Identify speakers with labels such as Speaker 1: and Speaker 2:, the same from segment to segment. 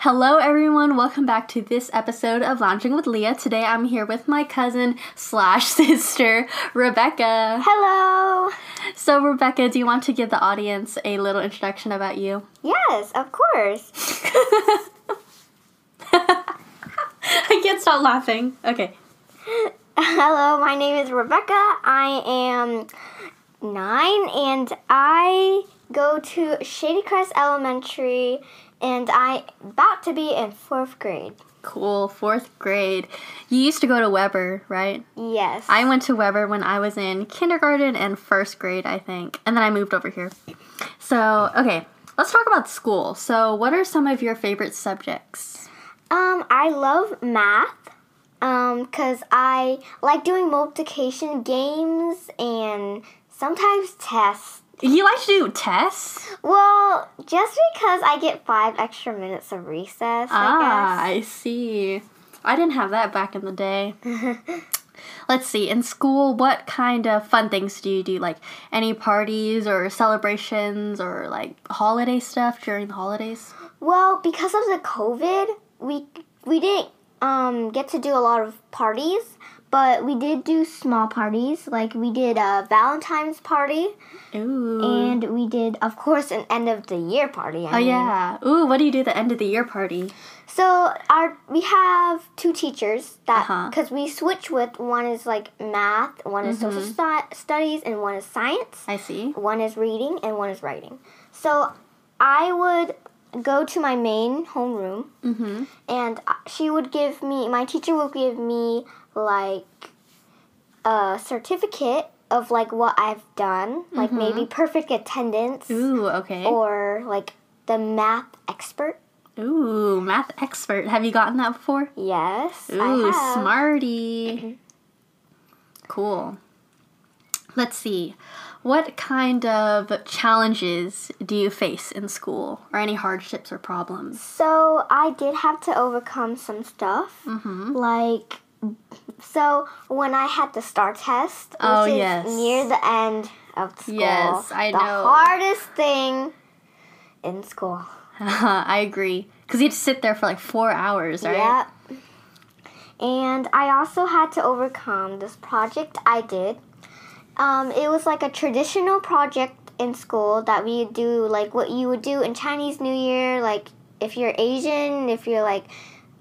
Speaker 1: Hello, everyone. Welcome back to this episode of Lounging with Leah. Today, I'm here with my cousin slash sister, Rebecca.
Speaker 2: Hello.
Speaker 1: So, Rebecca, do you want to give the audience a little introduction about you?
Speaker 2: Yes, of course.
Speaker 1: I can't stop laughing. Okay.
Speaker 2: Hello, my name is Rebecca. I am nine and I go to Shady Crest Elementary and I about to be in fourth grade.
Speaker 1: Cool. Fourth grade. You used to go to Weber, right?
Speaker 2: Yes.
Speaker 1: I went to Weber when I was in kindergarten and first grade, I think. And then I moved over here. So, okay, let's talk about school. So, what are some of your favorite subjects?
Speaker 2: um I love math. Um, cause I like doing multiplication games and sometimes tests.
Speaker 1: You like to do tests?
Speaker 2: Well, just because I get five extra minutes of recess,
Speaker 1: Ah,
Speaker 2: I
Speaker 1: I see. I didn't have that back in the day. Let's see. In school, what kind of fun things do you do? Like any parties or celebrations or like holiday stuff during the holidays?
Speaker 2: Well, because of the COVID, we we didn't um, get to do a lot of parties, but we did do small parties. Like we did a Valentine's party,
Speaker 1: Ooh.
Speaker 2: and we did, of course, an end of the year party. I
Speaker 1: oh
Speaker 2: mean.
Speaker 1: yeah. Ooh, what do you do at the end of the year party?
Speaker 2: So our we have two teachers that
Speaker 1: Uh-huh.
Speaker 2: because we switch with one is like math, one is social stu- studies, and one is science.
Speaker 1: I see.
Speaker 2: One is reading and one is writing. So I would go to my main homeroom
Speaker 1: Mm-hmm.
Speaker 2: and she would give me my teacher would give me like a certificate of like what I've done, like maybe perfect attendance
Speaker 1: Ooh, okay.
Speaker 2: or like the math expert.
Speaker 1: Ooh, math expert. Have you gotten that before?
Speaker 2: Yes,
Speaker 1: Ooh, smarty. Cool. Let's see. What kind of challenges do you face in school, or any hardships or problems?
Speaker 2: So I did have to overcome some stuff,
Speaker 1: Mm-hmm.
Speaker 2: like so when I had the STAAR test, which
Speaker 1: Oh,
Speaker 2: is
Speaker 1: yes.
Speaker 2: near the end of school.
Speaker 1: Yes, I
Speaker 2: the
Speaker 1: know.
Speaker 2: hardest thing in school.
Speaker 1: I agree. Because you had to sit there for like four hours, right?
Speaker 2: Yep. And I also had to overcome this project I did. Um, it was like a traditional project in school that we do, like what you would do in Chinese New Year, like if you're Asian, if you're like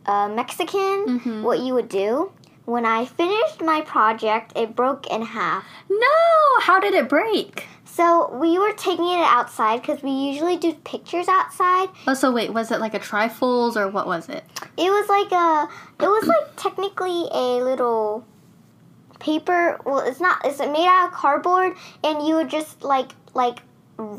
Speaker 2: uh, Mexican,
Speaker 1: Mhm.
Speaker 2: what you would do. When I finished my project, it broke in half.
Speaker 1: No! How did it break?
Speaker 2: So we were taking it outside because we usually do pictures outside.
Speaker 1: Oh, so wait, was it like a trifolds or what was it?
Speaker 2: It was like a. It was like technically a little paper. Well, it's not. It's made out of cardboard, and you would just like like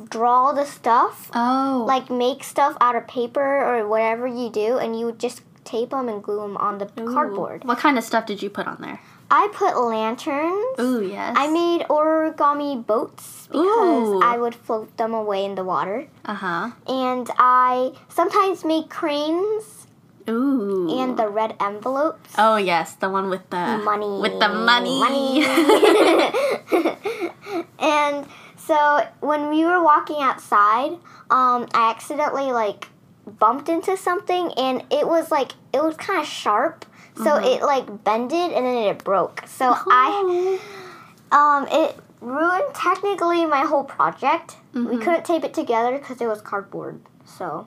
Speaker 2: draw the stuff,
Speaker 1: Oh.
Speaker 2: like make stuff out of paper or whatever you do, and you would just tape them and glue them on the
Speaker 1: Ooh.
Speaker 2: cardboard.
Speaker 1: What kind of stuff did you put on there?
Speaker 2: I put lanterns.
Speaker 1: Ooh, yes.
Speaker 2: I made origami boats because
Speaker 1: Ooh.
Speaker 2: I would float them away in the water.
Speaker 1: Uh huh.
Speaker 2: And I sometimes make cranes
Speaker 1: Ooh.
Speaker 2: and the red envelopes.
Speaker 1: Oh yes, the one with the
Speaker 2: money.
Speaker 1: With the money.
Speaker 2: Money. and so when we were walking outside, um, I accidentally like bumped into something, and it was like it was kind of sharp, so
Speaker 1: Mm-hmm.
Speaker 2: it like bended and then it broke. So I, um, it ruined technically my whole project. We
Speaker 1: Mhm.
Speaker 2: couldn't tape it together because it was cardboard. So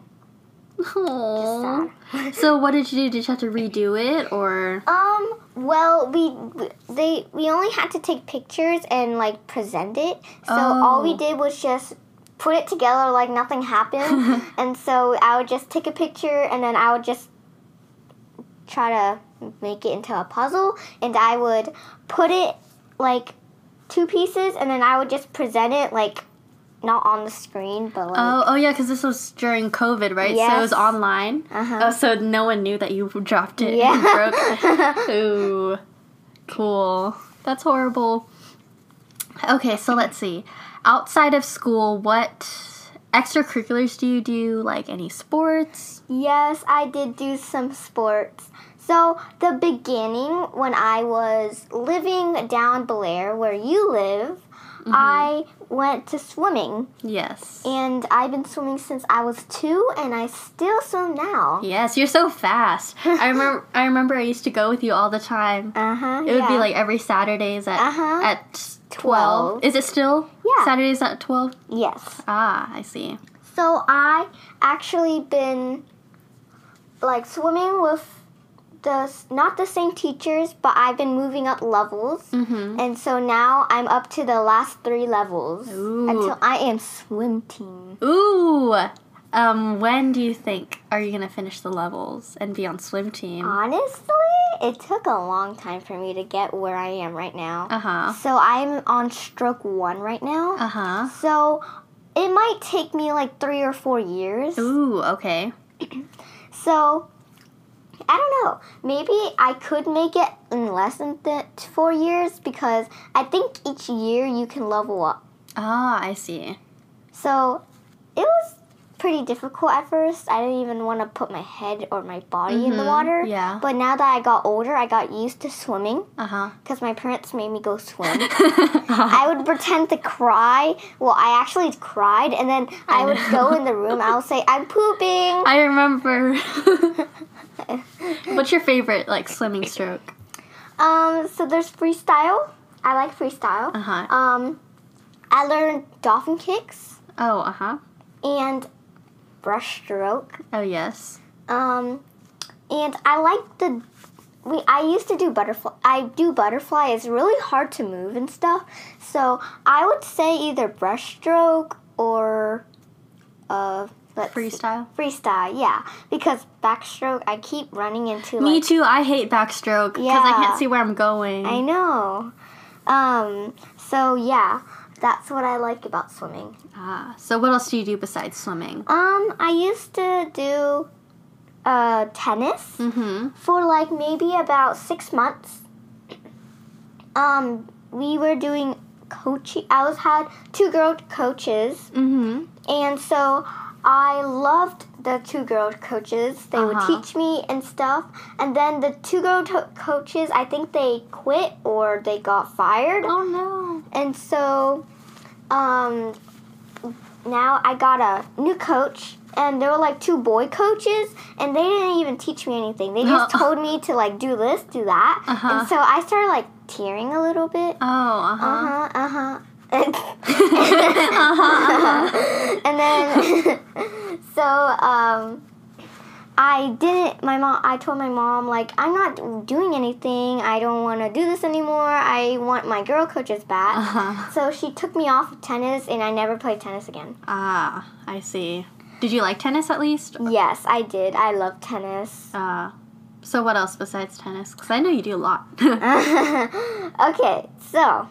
Speaker 1: So what did you do? Did you have to redo it or?
Speaker 2: Um. Well, we they we only had to take pictures and like present it. So all we
Speaker 1: Oh.
Speaker 2: did was just put it together like nothing happened. and so I would just take a picture and then I would just try to make it into a puzzle and I would put it like two pieces and then I would just present it like not on the screen but like
Speaker 1: Oh, oh yeah, because this was during COVID, right? So it was online.
Speaker 2: Uh-huh.
Speaker 1: Oh, so no one knew that you dropped it
Speaker 2: Yeah.
Speaker 1: broke. Ooh, cool. That's horrible. Okay, so let's see. Outside of school, what extracurriculars do you do? Like any sports?
Speaker 2: Yes, I did do some sports. So, the beginning, when I was living down Blair, where you live, I went to swimming,
Speaker 1: Yes.
Speaker 2: and I've been swimming since I was two, and I still swim now.
Speaker 1: Yes, you're so fast. I remember. I remember. I used to go with you all the time.
Speaker 2: Uh huh.
Speaker 1: It would be like every Saturdays at
Speaker 2: Uh-huh.
Speaker 1: at twelve.
Speaker 2: Twelve.
Speaker 1: Is it still?
Speaker 2: Yeah.
Speaker 1: Saturdays at twelve.
Speaker 2: yes.
Speaker 1: Ah, I see.
Speaker 2: So I actually been like swimming with the not the same teachers, but I've been moving up levels.
Speaker 1: Mm-hmm.
Speaker 2: And so now I'm up to the last three levels
Speaker 1: Ooh.
Speaker 2: until I am swim team.
Speaker 1: Ooh. Um, when do you think are you gonna finish the levels and be on swim team?
Speaker 2: Honestly, it took a long time for me to get where I am right now.
Speaker 1: Uh huh.
Speaker 2: So I'm on stroke one right now.
Speaker 1: Uh huh.
Speaker 2: So it might take me like three or four years.
Speaker 1: Ooh. Okay.
Speaker 2: So I don't know. Maybe I could make it in less than th- four years because I think each year you can level up.
Speaker 1: Ah, I see.
Speaker 2: So it was pretty difficult at first. I didn't even want to put my head or my body in the
Speaker 1: Mhm,
Speaker 2: water.
Speaker 1: yeah.
Speaker 2: But now that I got older, I got used to swimming
Speaker 1: Uh huh.
Speaker 2: because my parents made me go swim. I would pretend to cry. Well, I actually cried, and then I,
Speaker 1: I
Speaker 2: would go in the room. I would say, "I'm pooping."
Speaker 1: I remember. What's your favorite like swimming stroke?
Speaker 2: Um, so there's freestyle. I like freestyle.
Speaker 1: Uh huh.
Speaker 2: Um, I learned dolphin kicks
Speaker 1: Oh, uh huh.
Speaker 2: and breaststroke.
Speaker 1: Oh yes.
Speaker 2: Um, and I like the. We I used to do butterfly. I do butterfly. It's really hard to move and stuff. So I would say either breaststroke or, uh,
Speaker 1: Freestyle.
Speaker 2: Freestyle, yeah. Because backstroke, I keep running into
Speaker 1: Me too. I hate backstroke because I can't see where I'm going.
Speaker 2: I know. Um. So yeah, that's what I like about swimming.
Speaker 1: Ah, so what else do you do besides swimming?
Speaker 2: Um, I used to do uh, tennis
Speaker 1: Mm-hmm.
Speaker 2: for like maybe about six months. Um, we were doing coaching. I was had two girl coaches,
Speaker 1: Mm-hmm.
Speaker 2: and so I loved the two girl coaches. They would
Speaker 1: Uh-huh.
Speaker 2: teach me and stuff. And then the two girl to- coaches, I think they quit or they got fired.
Speaker 1: Oh no.
Speaker 2: And so, um, now I got a new coach, and there were like two boy coaches, and they didn't even teach me anything. They just
Speaker 1: Oh.
Speaker 2: told me to like do this, do that,
Speaker 1: Uh-huh.
Speaker 2: and so I started like tearing a little bit.
Speaker 1: Oh, uh-huh.
Speaker 2: Uh huh. Uh huh.
Speaker 1: uh-huh.
Speaker 2: and then, so um, I didn't. My mom. I told my mom like I'm not doing anything. I don't want to do this anymore. I want my girl coaches back.
Speaker 1: Uh-huh.
Speaker 2: So she took me off of tennis, and I never played tennis again.
Speaker 1: Ah, I see. Did you like tennis at least?
Speaker 2: Yes, I did. I love tennis.
Speaker 1: Uh, so what else besides tennis? Because I know you do a lot.
Speaker 2: okay, so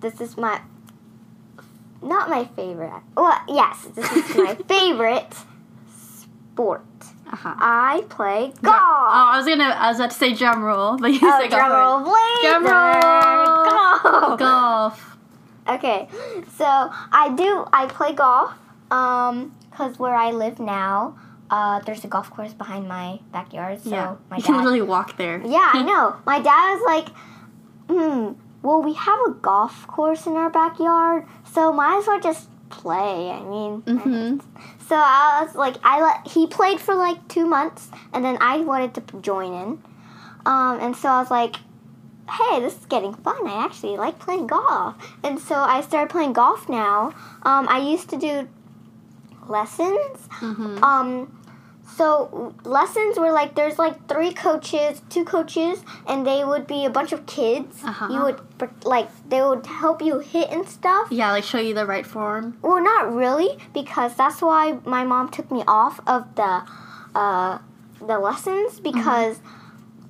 Speaker 2: this is my not my favorite. Well, yes, this is my favorite sport.
Speaker 1: uh-huh.
Speaker 2: I play golf.
Speaker 1: Oh, I was gonna. I was about to say drum roll, but you
Speaker 2: Oh,
Speaker 1: said
Speaker 2: drum roll, please.
Speaker 1: Drum roll.
Speaker 2: Golf.
Speaker 1: Golf.
Speaker 2: Okay, so I do. I play golf. Um, cause where I live now, uh, there's a golf course behind my backyard. So
Speaker 1: yeah.
Speaker 2: my
Speaker 1: you can literally walk there.
Speaker 2: Yeah, I know. My dad was like, hmm, well, we have a golf course in our backyard, so might as well just play. I mean,
Speaker 1: Mm-hmm.
Speaker 2: so I was like, I let he played for like two months, and then I wanted to join in, um, and so I was like, hey, this is getting fun. I actually like playing golf, and so I started playing golf now. Um, I used to do lessons
Speaker 1: Mm-hmm.
Speaker 2: um so lessons were like there's like three coaches two coaches and they would be a bunch of kids
Speaker 1: Uh-huh.
Speaker 2: you would like they would help you hit and stuff
Speaker 1: Yeah, like show you the right form.
Speaker 2: well not really because that's why my mom took me off of the uh the lessons because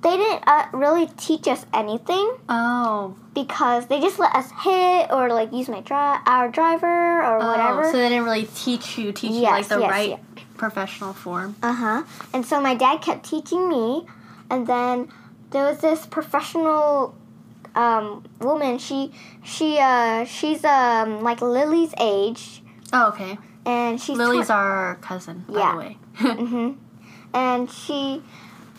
Speaker 2: they didn't uh, really teach us anything
Speaker 1: Oh.
Speaker 2: because they just let us hit or like use my dri- our driver or whatever
Speaker 1: Oh, so they didn't really teach you, teach you like the
Speaker 2: yes,
Speaker 1: right
Speaker 2: yeah.
Speaker 1: professional form.
Speaker 2: Uh huh. And so my dad kept teaching me, and then there was this professional um, woman. She she uh she's um like Lily's age,
Speaker 1: Oh, okay.
Speaker 2: and she's
Speaker 1: Lily's our cousin, by the way.
Speaker 2: hmm and she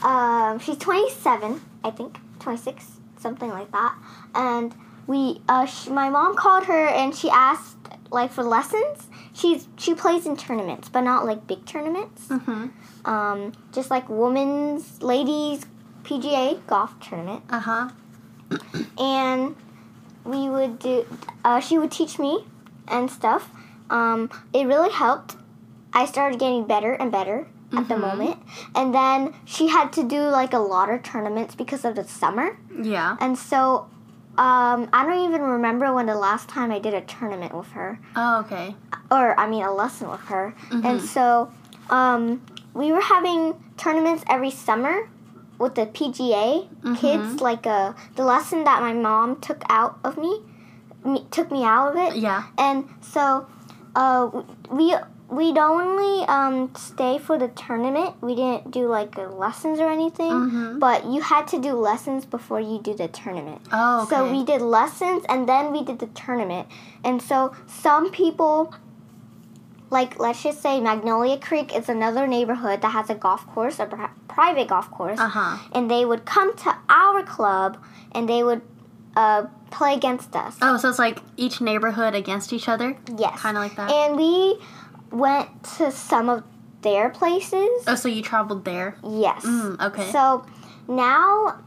Speaker 2: um she's twenty seven, I think, twenty six, something like that, and we uh, sh- my mom called her and she asked like for lessons. She's she plays in tournaments, but not like big tournaments.
Speaker 1: Mhm.
Speaker 2: Um, just like women's, ladies, PGA golf tournament.
Speaker 1: Uh huh.
Speaker 2: and we would do uh, she would teach me and stuff um, it really helped i started getting better and better at the
Speaker 1: Mhm.
Speaker 2: moment and then she had to do like a lot of tournaments because of the summer
Speaker 1: Yeah.
Speaker 2: and so um, i don't even remember when the last time i did a tournament with her
Speaker 1: Oh, okay.
Speaker 2: or i mean a lesson with her and
Speaker 1: Mhm.
Speaker 2: so um, we were having tournaments every summer with the PGA kids.
Speaker 1: Mhm.
Speaker 2: Like uh, the lesson that my mom took out of me, me took me out of it,
Speaker 1: Yeah.
Speaker 2: and so uh, we we'd only um, stay for the tournament. We didn't do like lessons or anything.
Speaker 1: Mhm.
Speaker 2: But you had to do lessons before you do the tournament.
Speaker 1: Oh, okay.
Speaker 2: So we did lessons and then we did the tournament. And so some people, like let's just say Magnolia Creek is another neighborhood that has a golf course, a pri- private golf course,
Speaker 1: Uh huh.
Speaker 2: and they would come to our club and they would uh, play against us.
Speaker 1: Oh, so it's like each neighborhood against each other,
Speaker 2: yes.
Speaker 1: kind of like that.
Speaker 2: And we went to some of their places.
Speaker 1: oh, so you traveled there.
Speaker 2: Yes.
Speaker 1: Mm, okay.
Speaker 2: So now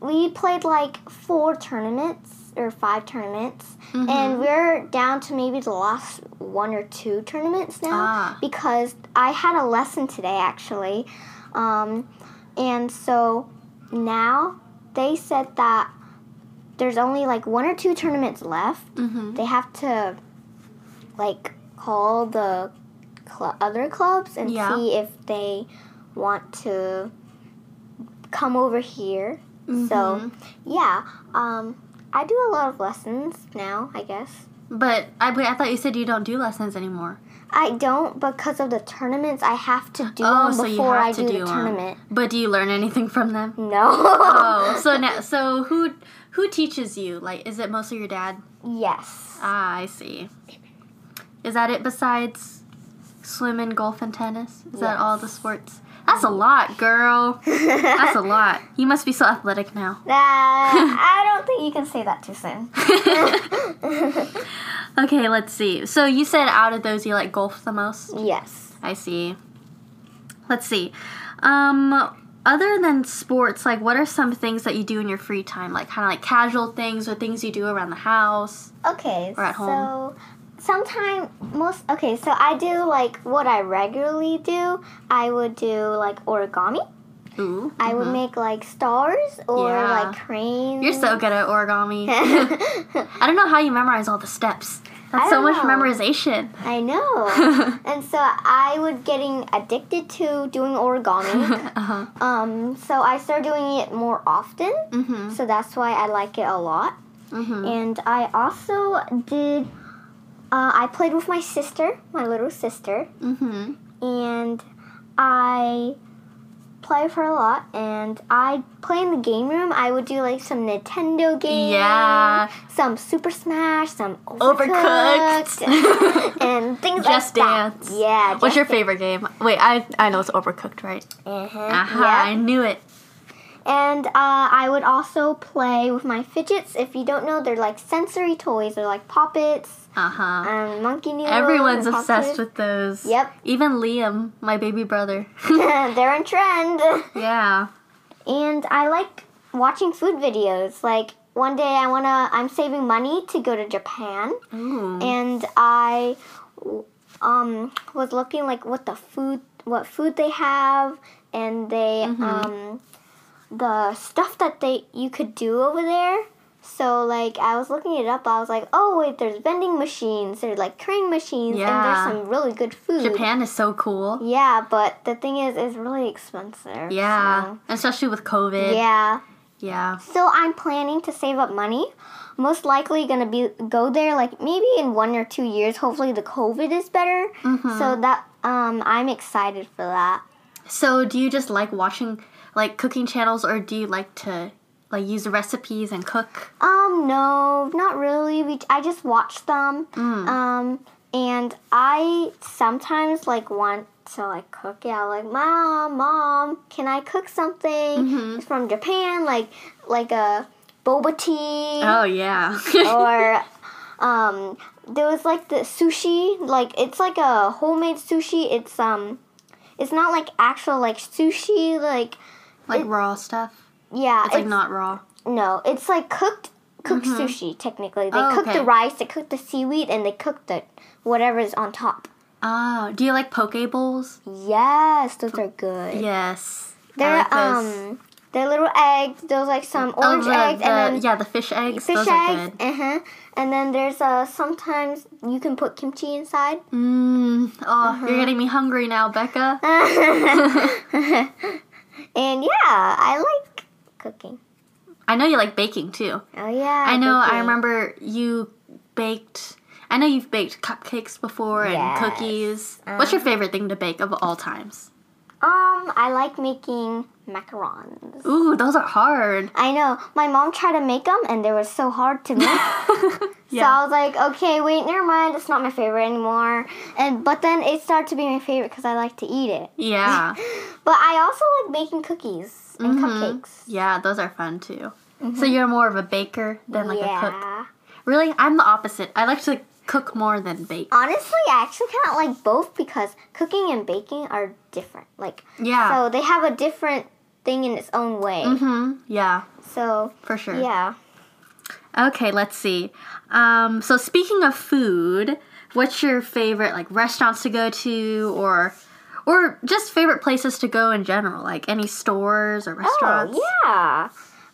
Speaker 2: we played like four tournaments or five tournaments,
Speaker 1: Mhm.
Speaker 2: and we're down to maybe the last one or two tournaments now
Speaker 1: Ah.
Speaker 2: because I had a lesson today actually, um, and so now they said that there's only like one or two tournaments left.
Speaker 1: Mm-hmm.
Speaker 2: They have to like call the cl- other clubs and
Speaker 1: Yeah.
Speaker 2: see if they want to come over here. So
Speaker 1: Mhm.
Speaker 2: yeah, um, I do a lot of lessons now. I guess
Speaker 1: But I, wait, I thought you said you don't do lessons anymore.
Speaker 2: I don't because of the tournaments. I have to do
Speaker 1: Oh,
Speaker 2: them
Speaker 1: so you
Speaker 2: before
Speaker 1: have
Speaker 2: I
Speaker 1: to
Speaker 2: do,
Speaker 1: do
Speaker 2: the tournament.
Speaker 1: But do you learn anything from them?
Speaker 2: No.
Speaker 1: oh, so now, so who who teaches you? Like, is it mostly your dad?
Speaker 2: yes.
Speaker 1: Ah, I see. Is that it besides swimming, golf, and tennis? Is that all the sports? That's a lot, girl. That's a lot. You must be so athletic now.
Speaker 2: Uh, I don't think you can say that too soon.
Speaker 1: okay, let's see. So you said out of those you like golf the most?
Speaker 2: yes.
Speaker 1: I see. Let's see. Um other than sports, like what are some things that you do in your free time? Like kind of like casual things or things you do around the house?
Speaker 2: Okay.
Speaker 1: Or at
Speaker 2: so
Speaker 1: home.
Speaker 2: sometime most okay, so I do like what I regularly do. I would do like origami.
Speaker 1: Ooh.
Speaker 2: I would
Speaker 1: mhm.
Speaker 2: make like stars or
Speaker 1: Yeah.
Speaker 2: like cranes.
Speaker 1: You're so good at origami. I don't know how you memorize all the steps. That's so much
Speaker 2: know.
Speaker 1: memorization.
Speaker 2: I know. and so I was getting addicted to doing origami.
Speaker 1: uh-huh.
Speaker 2: um, so I started doing it more often.
Speaker 1: Mhm.
Speaker 2: So that's why I like it a lot.
Speaker 1: Mhm.
Speaker 2: And I also did. Uh, I played with my sister, my little sister,
Speaker 1: Mhm.
Speaker 2: and I play with her a lot. And I play in the game room. I would do like some Nintendo games,
Speaker 1: Yeah.
Speaker 2: some Super Smash, some
Speaker 1: Overcooked.
Speaker 2: Overcooked, and things
Speaker 1: Just
Speaker 2: like that.
Speaker 1: Dance.
Speaker 2: Yeah.
Speaker 1: What's your favorite game? Wait, I I know it's overcooked, right?
Speaker 2: Uh-huh.
Speaker 1: Aha,
Speaker 2: Yep.
Speaker 1: I knew it.
Speaker 2: And uh, I would also play with my fidgets. If you don't know, they're like sensory toys. They're like Pop Its
Speaker 1: Uh-huh.
Speaker 2: and monkey noodles.
Speaker 1: Everyone's obsessed with those.
Speaker 2: Yep.
Speaker 1: Even Liam, my baby brother.
Speaker 2: they're in trend.
Speaker 1: yeah.
Speaker 2: And I like watching food videos. Like one day I wanna, I'm saving money to go to Japan,
Speaker 1: Ooh.
Speaker 2: and I um was looking like what the food, what food they have, and they
Speaker 1: Mhm.
Speaker 2: um the stuff that they you could do over there. So like I was looking it up. I was like, oh wait, there's vending machines. There's like crane machines,
Speaker 1: Yeah.
Speaker 2: and there's some really good food.
Speaker 1: Japan is so cool.
Speaker 2: Yeah, but the thing is, it's really expensive.
Speaker 1: Yeah.
Speaker 2: so-
Speaker 1: Especially with COVID.
Speaker 2: Yeah.
Speaker 1: Yeah.
Speaker 2: So I'm planning to save up money. Most likely gonna be go there like maybe in one or two years. Hopefully the COVID is better.
Speaker 1: Mhm.
Speaker 2: So that um I'm excited for that.
Speaker 1: So do you just like watching like cooking channels or do you like to like use recipes and cook?
Speaker 2: Um no, not really. We I just watch them.
Speaker 1: Mm.
Speaker 2: Um and I sometimes like want to like cook Yeah, like, Mom, Mom, can I cook something
Speaker 1: Mhm.
Speaker 2: from Japan? Like like a boba tea
Speaker 1: Oh yeah.
Speaker 2: or um there was like the sushi like it's like a homemade sushi it's um it's not like actual like sushi like
Speaker 1: like
Speaker 2: it-
Speaker 1: raw stuff.
Speaker 2: yeah
Speaker 1: It's like not raw.
Speaker 2: no it's like cooked cooked sushi technically they
Speaker 1: Oh,
Speaker 2: cook
Speaker 1: okay.
Speaker 2: the rice they cook the seaweed and they cook the whatever's on top
Speaker 1: Oh, do you like poke bowls?
Speaker 2: yes those are good
Speaker 1: Yes.
Speaker 2: They're
Speaker 1: like
Speaker 2: um they're little eggs there's like some orange
Speaker 1: oh, the,
Speaker 2: eggs
Speaker 1: the-
Speaker 2: and then
Speaker 1: yeah, the fish eggs.
Speaker 2: fish
Speaker 1: those
Speaker 2: eggs
Speaker 1: are good.
Speaker 2: uh-huh and then there's uh sometimes you can put kimchi inside
Speaker 1: Mmm. Oh,
Speaker 2: Uh-huh.
Speaker 1: you're getting me hungry now, Becca.
Speaker 2: and yeah, I like cooking.
Speaker 1: I know you like baking too.
Speaker 2: Oh yeah.
Speaker 1: I know. I remember you baked. I know you've baked cupcakes before and
Speaker 2: Yes.
Speaker 1: cookies. What's your uh-huh. favorite thing to bake of all times?
Speaker 2: Um, I like making macarons.
Speaker 1: Ooh, those are hard.
Speaker 2: I know. My mom tried to make them, and they were so hard to make. yeah. So I was like, okay, wait, never mind. It's not my favorite anymore. And but then it started to be my favorite because I like to eat it.
Speaker 1: Yeah.
Speaker 2: But I also like baking cookies and
Speaker 1: Mhm.
Speaker 2: cupcakes.
Speaker 1: Yeah, those are fun too. So you're more of a baker than like
Speaker 2: Mm-hmm. yeah.
Speaker 1: a cook. Really? I'm the opposite. I like to cook more than bake.
Speaker 2: Honestly, I actually kind of like both because cooking and baking are different. Like,
Speaker 1: Yeah.
Speaker 2: so they have a different thing in its own way.
Speaker 1: mhm. Yeah,
Speaker 2: So,
Speaker 1: for sure.
Speaker 2: yeah.
Speaker 1: Okay, let's see. Um, so speaking of food, what's your favorite like restaurants to go to or or just favorite places to go in general, like any stores or restaurants?
Speaker 2: Oh, yeah.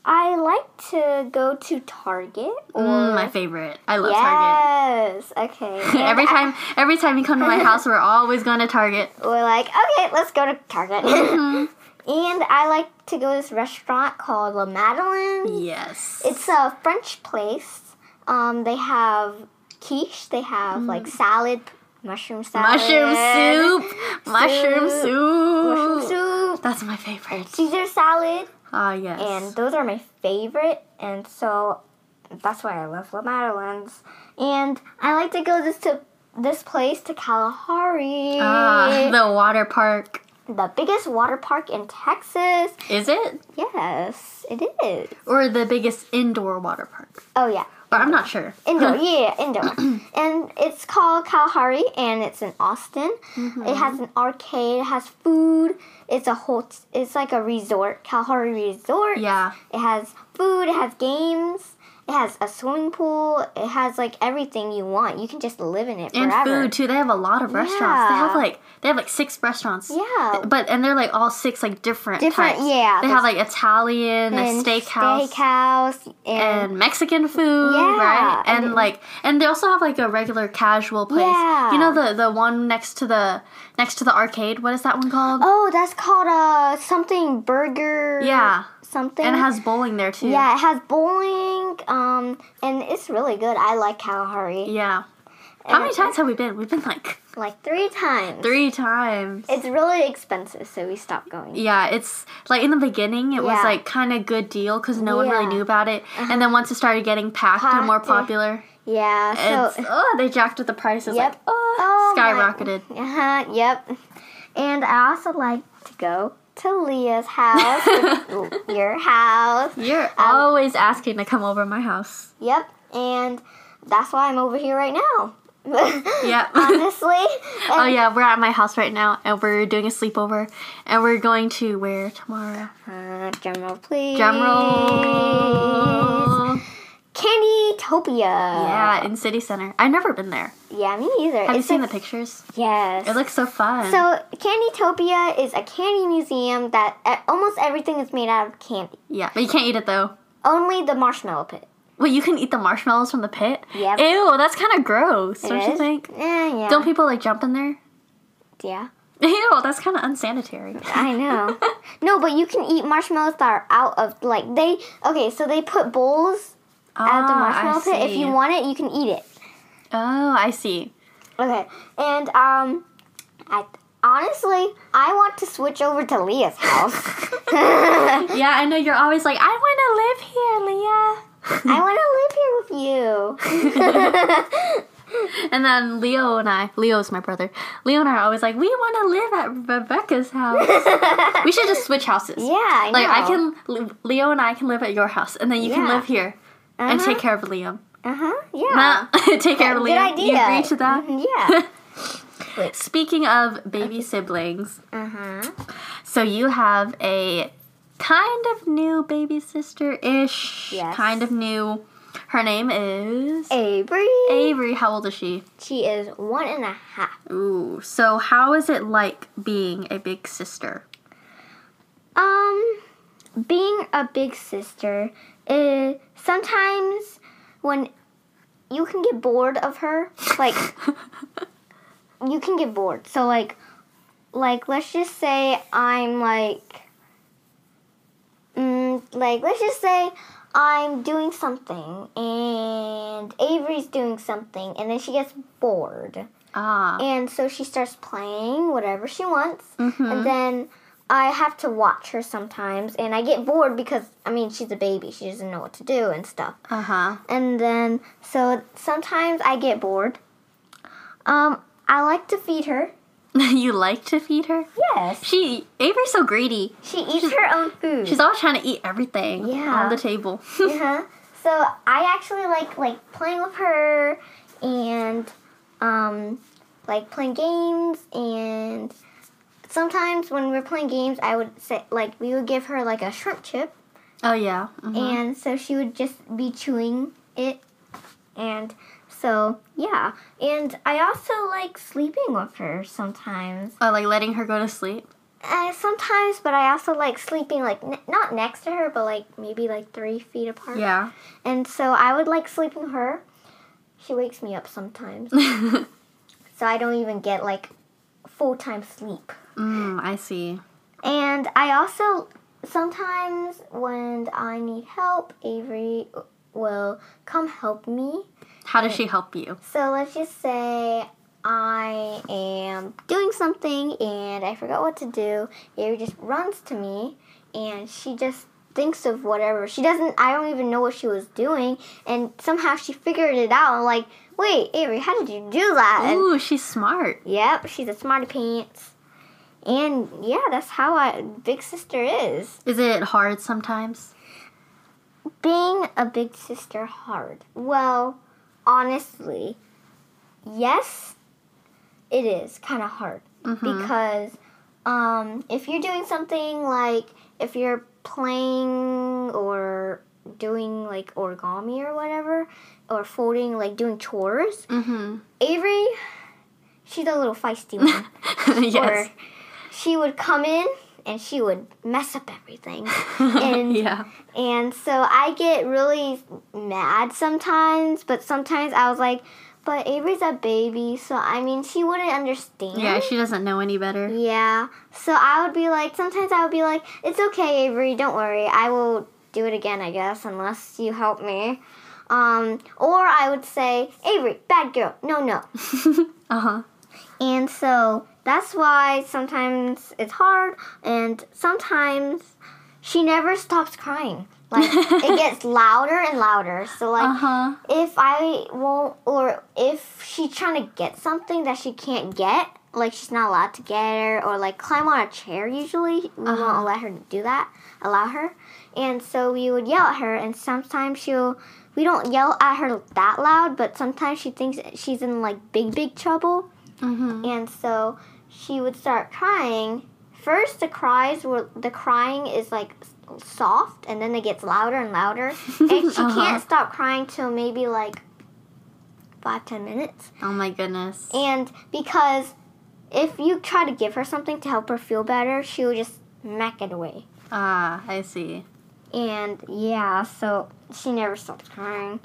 Speaker 2: I like to go to Target or
Speaker 1: Mm, my favorite. I love Target.
Speaker 2: Yes. Okay.
Speaker 1: Every time every time you come to my house, we're always going to Target.
Speaker 2: we're like, okay, let's go to Target.
Speaker 1: Mm-hmm.
Speaker 2: and I like to go to this restaurant called La Madeleine.
Speaker 1: Yes.
Speaker 2: It's a French place. Um, they have quiche. They have like salad, mushroom salad,
Speaker 1: mushroom soup. Mushroom
Speaker 2: soup,
Speaker 1: soup.
Speaker 2: mushroom soup,
Speaker 1: That's my favorite.
Speaker 2: Caesar salad,
Speaker 1: Ah, yes.
Speaker 2: and those are my favorite. And so that's why I love La Madeleine's. And I like to go this to this place to Kalahari,
Speaker 1: ah, the water park.
Speaker 2: the biggest water park in Texas.
Speaker 1: Is it?
Speaker 2: Yes, it is.
Speaker 1: Or the biggest indoor water park?
Speaker 2: Oh yeah.
Speaker 1: Or I'm not sure.
Speaker 2: Indoor, yeah, indoor. and it's called Kalahari, and it's in Austin. Mm-hmm. It has an arcade, it has food. It's a whole, it's like a resort, Kalahari Resort.
Speaker 1: Yeah.
Speaker 2: It has food, it has games, it has a swimming pool, it has like everything you want. You can just live in it
Speaker 1: And
Speaker 2: forever.
Speaker 1: food too. They have a lot of restaurants. They have like they have like six restaurants.
Speaker 2: Yeah.
Speaker 1: But and they're like all six like different
Speaker 2: Different-
Speaker 1: types.
Speaker 2: yeah,
Speaker 1: They have like Italian, a steakhouse,
Speaker 2: steakhouse, and,
Speaker 1: and Mexican food,
Speaker 2: Yeah,
Speaker 1: right?
Speaker 2: and
Speaker 1: And like and they also have like a regular casual place.
Speaker 2: Yeah.
Speaker 1: You know the the one next to the next to the arcade. What is that one called?
Speaker 2: oh, that's called uh something burger.
Speaker 1: Yeah.
Speaker 2: Something.
Speaker 1: And it has bowling there too.
Speaker 2: Yeah, it has bowling, um, and it's really good. I like Kalahari.
Speaker 1: Yeah. How many times have we been? We've been like
Speaker 2: Like three times.
Speaker 1: three times.
Speaker 2: It's really expensive, so we stopped going.
Speaker 1: Yeah, it's like in the beginning it was like kind of good deal because no one really
Speaker 2: Uh-huh.
Speaker 1: knew about it, and then once it started getting packed and more
Speaker 2: Packed, yeah.
Speaker 1: popular,
Speaker 2: Yeah, so
Speaker 1: oh they jacked up the prices
Speaker 2: Yep.
Speaker 1: like oh,
Speaker 2: Oh
Speaker 1: skyrocketed.
Speaker 2: uh-huh, yep. And I also like to go to Leah's house, your house.
Speaker 1: You're
Speaker 2: Um,
Speaker 1: always asking to come over my house.
Speaker 2: Yep, and that's why I'm over here right now.
Speaker 1: Yeah.
Speaker 2: Honestly.
Speaker 1: oh yeah, we're at my house right now and we're doing a sleepover, and we're going to where tomorrow?
Speaker 2: Uh, drum roll, please.
Speaker 1: Drum roll.
Speaker 2: Candytopia.
Speaker 1: Yeah, in City Center. I've never been there.
Speaker 2: Yeah, me neither.
Speaker 1: Have you seen the pictures?
Speaker 2: Yes.
Speaker 1: It looks so fun.
Speaker 2: So, Candytopia is a candy museum that uh, almost everything is made out of candy.
Speaker 1: yeah, but you can't eat it though.
Speaker 2: Only the marshmallow pit.
Speaker 1: Wait, you can eat the marshmallows from the pit?
Speaker 2: Yeah.
Speaker 1: Ew, that's kind of gross,
Speaker 2: It
Speaker 1: don't you think?
Speaker 2: Eh, yeah.
Speaker 1: Don't people like jump in there?
Speaker 2: yeah.
Speaker 1: Ew, that's kind of unsanitary.
Speaker 2: I know. no, but you can eat marshmallows that are out of like they. Okay, so they put bowls out of the
Speaker 1: Ah,
Speaker 2: marshmallow pit. If you want it, you can eat it.
Speaker 1: Oh, I see.
Speaker 2: Okay, and um, I honestly I want to switch over to Leah's house.
Speaker 1: Yeah, I know you're always like, I want to live here, Leah.
Speaker 2: I want to live here with you.
Speaker 1: and then Leo and I, Leo's my brother. Leo and I are always like, we want to live at Rebecca's house. we should just switch houses.
Speaker 2: Yeah, I
Speaker 1: Like I can, Leo and I can live at your house, and then you can live here and
Speaker 2: Uh-huh.
Speaker 1: take care of Liam.
Speaker 2: Uh huh. Yeah.
Speaker 1: Nah, take care of Liam.
Speaker 2: Good idea.
Speaker 1: You agree to that?
Speaker 2: Mhm, Yeah.
Speaker 1: Speaking of baby siblings,
Speaker 2: Uh huh.
Speaker 1: so you have a kind of new baby sister ish.
Speaker 2: Yes.
Speaker 1: Kind of new. Her name is
Speaker 2: Avery.
Speaker 1: Avery. How old is she?
Speaker 2: She is one and a half.
Speaker 1: Ooh. So how is it like being a big sister?
Speaker 2: Um, being a big sister is sometimes when you can get bored of her, like you can get bored. So like, like let's just say I'm like, mm, like let's just say I'm doing something and Avery's doing something, and then she gets bored,
Speaker 1: ah.
Speaker 2: and so she starts playing whatever she wants
Speaker 1: Mhm.
Speaker 2: and then I have to watch her sometimes, and I get bored because I mean she's a baby; she doesn't know what to do and stuff.
Speaker 1: Uh huh.
Speaker 2: And then so sometimes I get bored. Um, I like to feed her.
Speaker 1: you like to feed her?
Speaker 2: Yes,
Speaker 1: She Avery's so greedy.
Speaker 2: she eats her own food.
Speaker 1: She's always trying to eat everything
Speaker 2: Yeah.
Speaker 1: on the table.
Speaker 2: uh-huh. So I actually like like playing with her and um like playing games and sometimes when we're playing games I would say like we would give her like a shrimp chip
Speaker 1: oh yeah. mhm.
Speaker 2: and so she would just be chewing it and so yeah and i also like sleeping with her sometimes
Speaker 1: Oh, like letting her go to sleep.
Speaker 2: uh, sometimes but i also like sleeping like n- not next to her but like maybe like three feet apart
Speaker 1: Yeah.
Speaker 2: and so i would like sleeping with her she wakes me up sometimes so i don't even get like full-time sleep
Speaker 1: mm, I see.
Speaker 2: and i also sometimes when i need help avery will come help me
Speaker 1: How does she help you?
Speaker 2: So let's just say I am doing something and I forgot what to do. Avery just runs to me and she just thinks of whatever. She doesn't, I don't even know what she was doing. And somehow she figured it out. I'm like, wait, Avery, how did you do that?
Speaker 1: Ooh, she's smart.
Speaker 2: yep, she's a smarty pants. And yeah, that's how a big sister is.
Speaker 1: Is it hard sometimes?
Speaker 2: being a big sister hard? Well, honestly, yes, it is kind of hard
Speaker 1: Mhm.
Speaker 2: because um, if you're doing something like if you're playing or doing like origami or whatever, or folding, like doing chores,
Speaker 1: Mm-hmm.
Speaker 2: Avery, she's a little feisty one.
Speaker 1: yes.
Speaker 2: Or she would come in and she would mess up everything. and
Speaker 1: yeah.
Speaker 2: and so I get really mad sometimes, but sometimes I was like, but Avery's a baby, so I mean, she wouldn't understand.
Speaker 1: Yeah, she doesn't know any better.
Speaker 2: Yeah. So I would be like, sometimes I would be like, it's okay, Avery, don't worry. I will do it again, I guess, unless you help me. Um, or I would say, Avery, bad girl. No, no.
Speaker 1: uh huh.
Speaker 2: And so that's why sometimes it's hard, and sometimes she never stops crying. Like it gets louder and louder. So like
Speaker 1: Uh huh.
Speaker 2: if I won't, or if she's trying to get something that she can't get, like she's not allowed to get her, or like climb on a chair. Usually we
Speaker 1: Uh-huh.
Speaker 2: won't let her do that. Allow her, and so we would yell at her, and sometimes she'll. We don't yell at her that loud, but sometimes she thinks she's in like big, big trouble.
Speaker 1: Mm-hmm.
Speaker 2: And so she would start crying. First, the cries were the crying is like soft, and then it gets louder and louder. And she
Speaker 1: Uh-huh.
Speaker 2: can't stop crying till maybe like five ten minutes.
Speaker 1: Oh my goodness.
Speaker 2: And because if you try to give her something to help her feel better, she will just smack it away.
Speaker 1: Ah, I see.
Speaker 2: And yeah, so she never stops crying.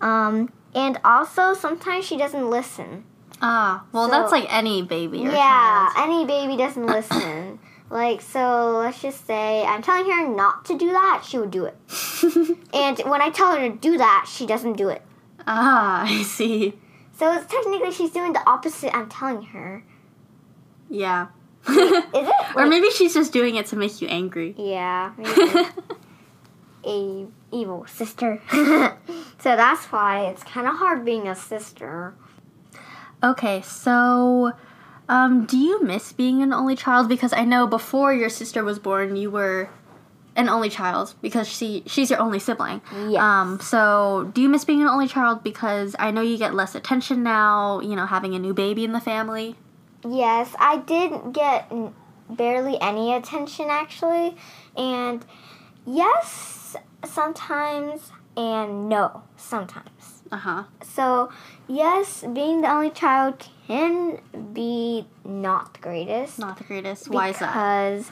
Speaker 2: Um, and also sometimes she doesn't listen.
Speaker 1: Ah, well,
Speaker 2: So-
Speaker 1: that's like any baby or
Speaker 2: yeah,
Speaker 1: child.
Speaker 2: any baby doesn't listen. like, so let's just say I'm telling her not to do that, she would do it. And when I tell her to do that, she doesn't do it.
Speaker 1: ah, I see.
Speaker 2: So it's technically she's doing the opposite I'm telling her.
Speaker 1: Yeah.
Speaker 2: Is it?
Speaker 1: or maybe she's just doing it to make you angry.
Speaker 2: Yeah, a evil sister. so that's why it's kind of hard being a sister.
Speaker 1: Okay, so um, do you miss being an only child? Because I know before your sister was born, you were an only child because she she's your only sibling.
Speaker 2: Yes.
Speaker 1: Um, so do you miss being an only child because I know you get less attention now, you know, having a new baby in the family?
Speaker 2: Yes, I did get barely any attention actually, and yes, sometimes, and no, sometimes.
Speaker 1: Uh-huh.
Speaker 2: So, yes, being the only child can be not the greatest.
Speaker 1: Not the greatest. Why is that?
Speaker 2: Because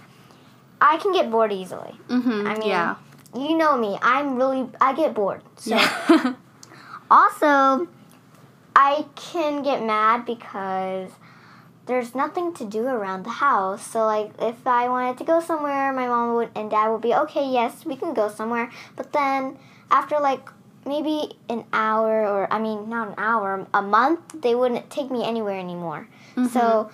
Speaker 2: I can get bored easily.
Speaker 1: Mhm.
Speaker 2: I mean,
Speaker 1: yeah.
Speaker 2: You know me. I'm really I get bored. So
Speaker 1: Yeah.
Speaker 2: also I can get mad because there's nothing to do around the house. So like if I wanted to go somewhere, my mom would and dad would be okay, yes, we can go somewhere. But then after like maybe an hour or I mean not an hour, a month, they wouldn't take me anywhere anymore. So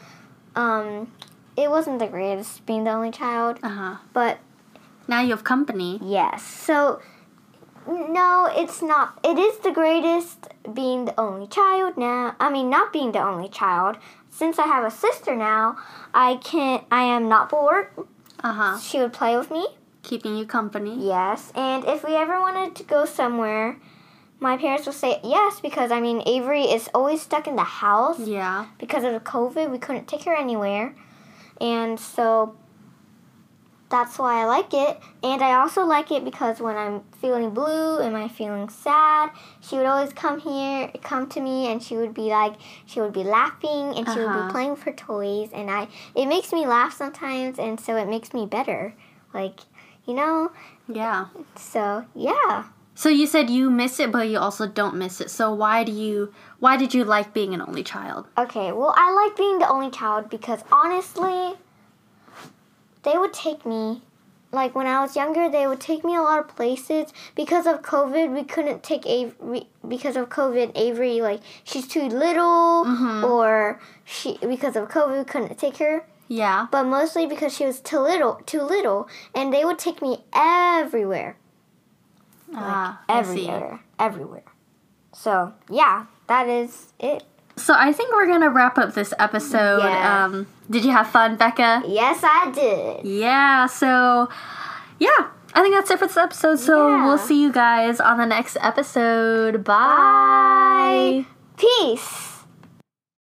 Speaker 2: um it wasn't the greatest being the only child,
Speaker 1: uh-huh.
Speaker 2: but
Speaker 1: Now you have company.
Speaker 2: Yes. So, no, it's not. It is the greatest being the only child now. I mean, not being the only child. Since I have a sister now, I can. I am not bored.
Speaker 1: Uh-huh.
Speaker 2: She would play with me.
Speaker 1: Keeping you company.
Speaker 2: Yes. And if we ever wanted to go somewhere, my parents will say yes because I mean Avery is always stuck in the house
Speaker 1: Yeah.
Speaker 2: because of the COVID. We couldn't take her anywhere, and so that's why I like it. And I also like it because when I'm feeling blue and I'm feeling sad, she would always come here, come to me, and she would be like, she would be laughing and she would
Speaker 1: Uh-huh.
Speaker 2: be playing with her toys, and I, it makes me laugh sometimes, and so it makes me better, like, you know.
Speaker 1: Yeah.
Speaker 2: So yeah.
Speaker 1: So you said you miss it, but you also don't miss it. So why do you? Why did you like being an only child?
Speaker 2: Okay, well, I like being the only child because honestly, they would take me. Like when I was younger, they would take me a lot of places. Because of COVID, we couldn't take Avery. Because of COVID, Avery like she's too little,
Speaker 1: Mhm.
Speaker 2: or she because of COVID, we couldn't take her.
Speaker 1: Yeah.
Speaker 2: But mostly because she was too little, too little, and they would take me everywhere,
Speaker 1: Ah, see.
Speaker 2: everywhere, everywhere. So yeah, that is it.
Speaker 1: So I think we're gonna wrap up this episode.
Speaker 2: Yeah.
Speaker 1: Um, did you have fun, Becca?
Speaker 2: Yes, I did.
Speaker 1: Yeah. So, yeah, I think that's it for this episode. So
Speaker 2: Yeah.
Speaker 1: we'll see you guys on the next episode. Bye.
Speaker 2: Peace.